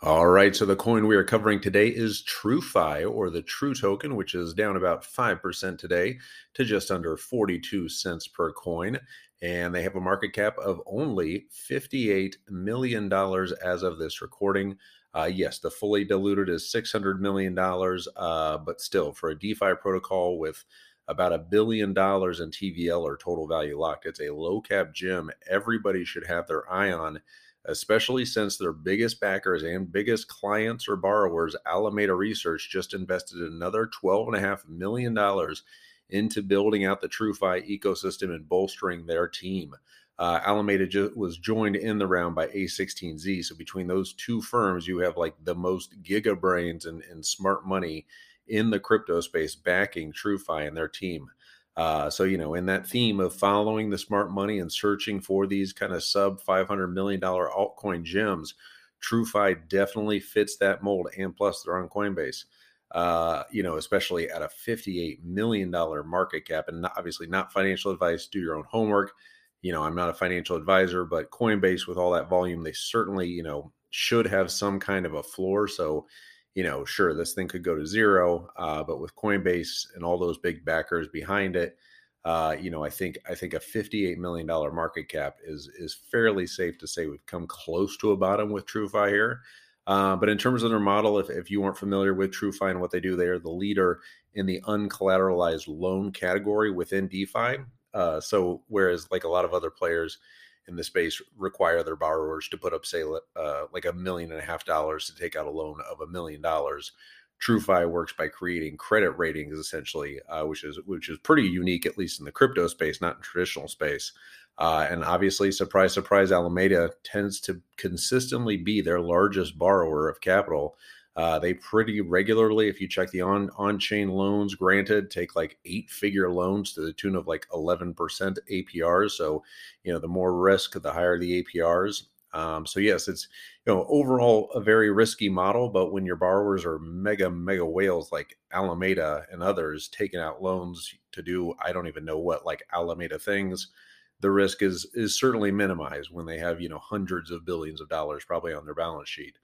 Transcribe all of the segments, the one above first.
All right, so the coin we are covering today is TrueFi, or the True Token, which is down about 5% today to just under 42 cents per coin. And they have a market cap of only $58 million as of this recording. Uh, yes, the fully diluted is $600 million, uh, but still, for a DeFi protocol with about a billion dollars in TVL or total value locked, it's a low cap gem everybody should have their eye on especially since their biggest backers and biggest clients or borrowers, Alameda Research, just invested another $12.5 million into building out the TrueFi ecosystem and bolstering their team. Uh, Alameda jo- was joined in the round by A16Z. So between those two firms, you have like the most giga brains and, and smart money in the crypto space backing TrueFi and their team. Uh, so, you know, in that theme of following the smart money and searching for these kind of sub $500 million altcoin gems, TrueFi definitely fits that mold. And plus, they're on Coinbase, uh, you know, especially at a $58 million market cap. And not, obviously, not financial advice. Do your own homework. You know, I'm not a financial advisor, but Coinbase, with all that volume, they certainly, you know, should have some kind of a floor. So, you know, sure, this thing could go to zero, uh, but with Coinbase and all those big backers behind it, uh, you know, I think I think a fifty-eight million dollar market cap is is fairly safe to say we've come close to a bottom with TrueFi here. Uh, but in terms of their model, if, if you weren't familiar with TrueFi and what they do, they are the leader in the uncollateralized loan category within DeFi. Uh, so whereas like a lot of other players, in the space require their borrowers to put up, say, uh, like a million and a half dollars to take out a loan of a million dollars. TrueFi works by creating credit ratings, essentially, uh, which is which is pretty unique, at least in the crypto space, not in traditional space. Uh, and obviously, surprise, surprise, Alameda tends to consistently be their largest borrower of capital uh, they pretty regularly, if you check the on on chain loans granted, take like eight figure loans to the tune of like 11% APRs. So, you know, the more risk, the higher the APRs. Um, so yes, it's you know overall a very risky model, but when your borrowers are mega mega whales like Alameda and others taking out loans to do I don't even know what like Alameda things, the risk is is certainly minimized when they have you know hundreds of billions of dollars probably on their balance sheet.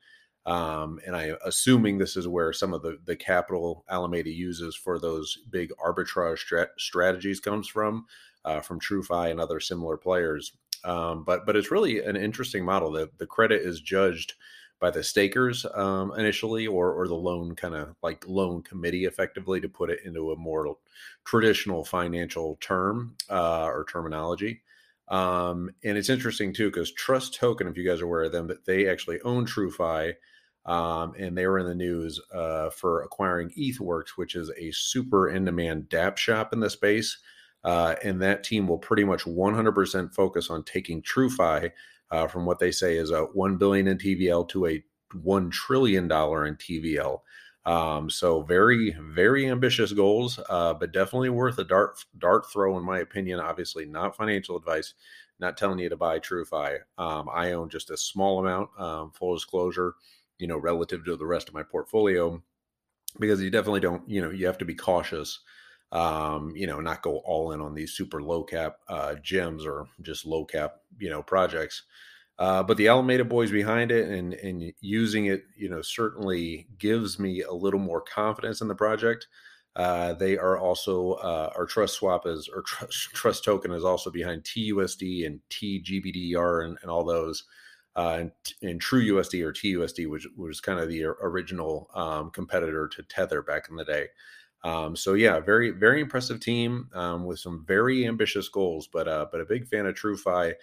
Um, and I assuming this is where some of the the capital Alameda uses for those big arbitrage stra- strategies comes from, uh, from TrueFi and other similar players. Um, but but it's really an interesting model. The the credit is judged by the stakers um, initially, or or the loan kind of like loan committee, effectively to put it into a more traditional financial term uh, or terminology. Um, and it's interesting too because Trust Token, if you guys are aware of them, that they actually own TrueFi um, and they were in the news uh, for acquiring ETHWorks, which is a super in demand dApp shop in the space. Uh, and that team will pretty much 100% focus on taking TrueFi uh, from what they say is a 1 billion in TVL to a 1 trillion dollar in TVL. Um, so very, very ambitious goals, uh, but definitely worth a dart dart throw, in my opinion. Obviously, not financial advice, not telling you to buy TrueFi. Um, I own just a small amount, um, full disclosure you know, relative to the rest of my portfolio, because you definitely don't, you know, you have to be cautious. Um, you know, not go all in on these super low cap uh, gems or just low cap, you know, projects. Uh, but the Alameda boys behind it and and using it, you know, certainly gives me a little more confidence in the project. Uh, they are also uh, our trust swap is or trust, trust token is also behind TUSD and TGBDR and, and all those uh, and, and True USD or TUSD, which was kind of the original um, competitor to Tether back in the day. Um, so yeah, very very impressive team um, with some very ambitious goals, but uh, but a big fan of TrueFi.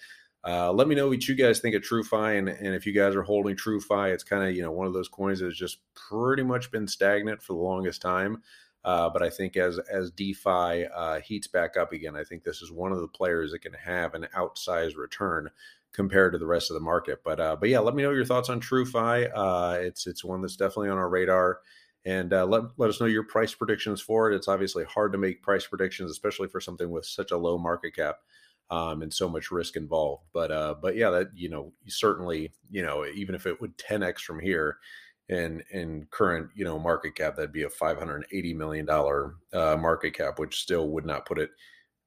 Uh, let me know what you guys think of TrueFi, and, and if you guys are holding TrueFi, it's kind of you know one of those coins that has just pretty much been stagnant for the longest time. Uh, but I think as as DeFi uh, heats back up again, I think this is one of the players that can have an outsized return compared to the rest of the market. But uh, but yeah, let me know your thoughts on TrueFi. Uh, it's it's one that's definitely on our radar. And uh, let, let us know your price predictions for it. It's obviously hard to make price predictions, especially for something with such a low market cap um, and so much risk involved. But uh, but yeah, that you know certainly you know even if it would 10x from here, in in current you know market cap, that'd be a 580 million dollar uh, market cap, which still would not put it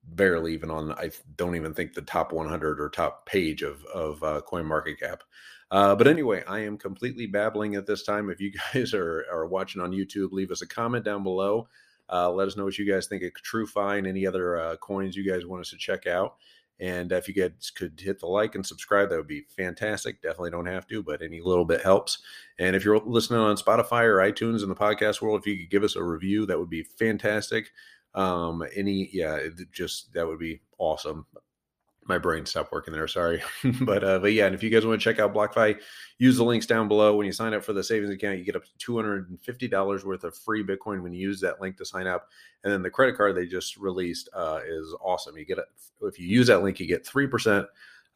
barely even on i don't even think the top 100 or top page of of uh, coin market cap uh, but anyway i am completely babbling at this time. If you guys are are watching on youtube leave us a comment down below. Uh, let us know what you guys think of TrueFi and any other uh, coins you guys want us to check out. And if you guys could hit the like and subscribe that would be fantastic. Definitely don't have to but any little bit helps. And if you're listening on spotify or itunes in the podcast world if you could give us a review that would be fantastic um, any, yeah, just that would be awesome. My brain stopped working there. Sorry, but uh, but yeah, and if you guys want to check out BlockFi, use the links down below. When you sign up for the savings account, you get up to two hundred and fifty dollars worth of free Bitcoin when you use that link to sign up. And then the credit card they just released uh, is awesome. You get it if you use that link, you get three percent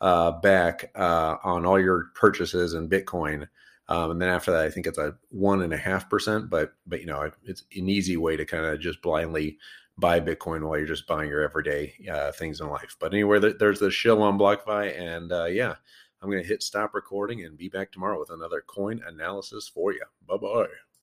uh, back uh, on all your purchases in Bitcoin. Um, and then after that, I think it's a one and a half percent. But but you know, it's an easy way to kind of just blindly buy Bitcoin while you're just buying your everyday uh, things in life. But anyway, there's the shill on BlockFi, and uh, yeah, I'm going to hit stop recording and be back tomorrow with another coin analysis for you. Bye bye.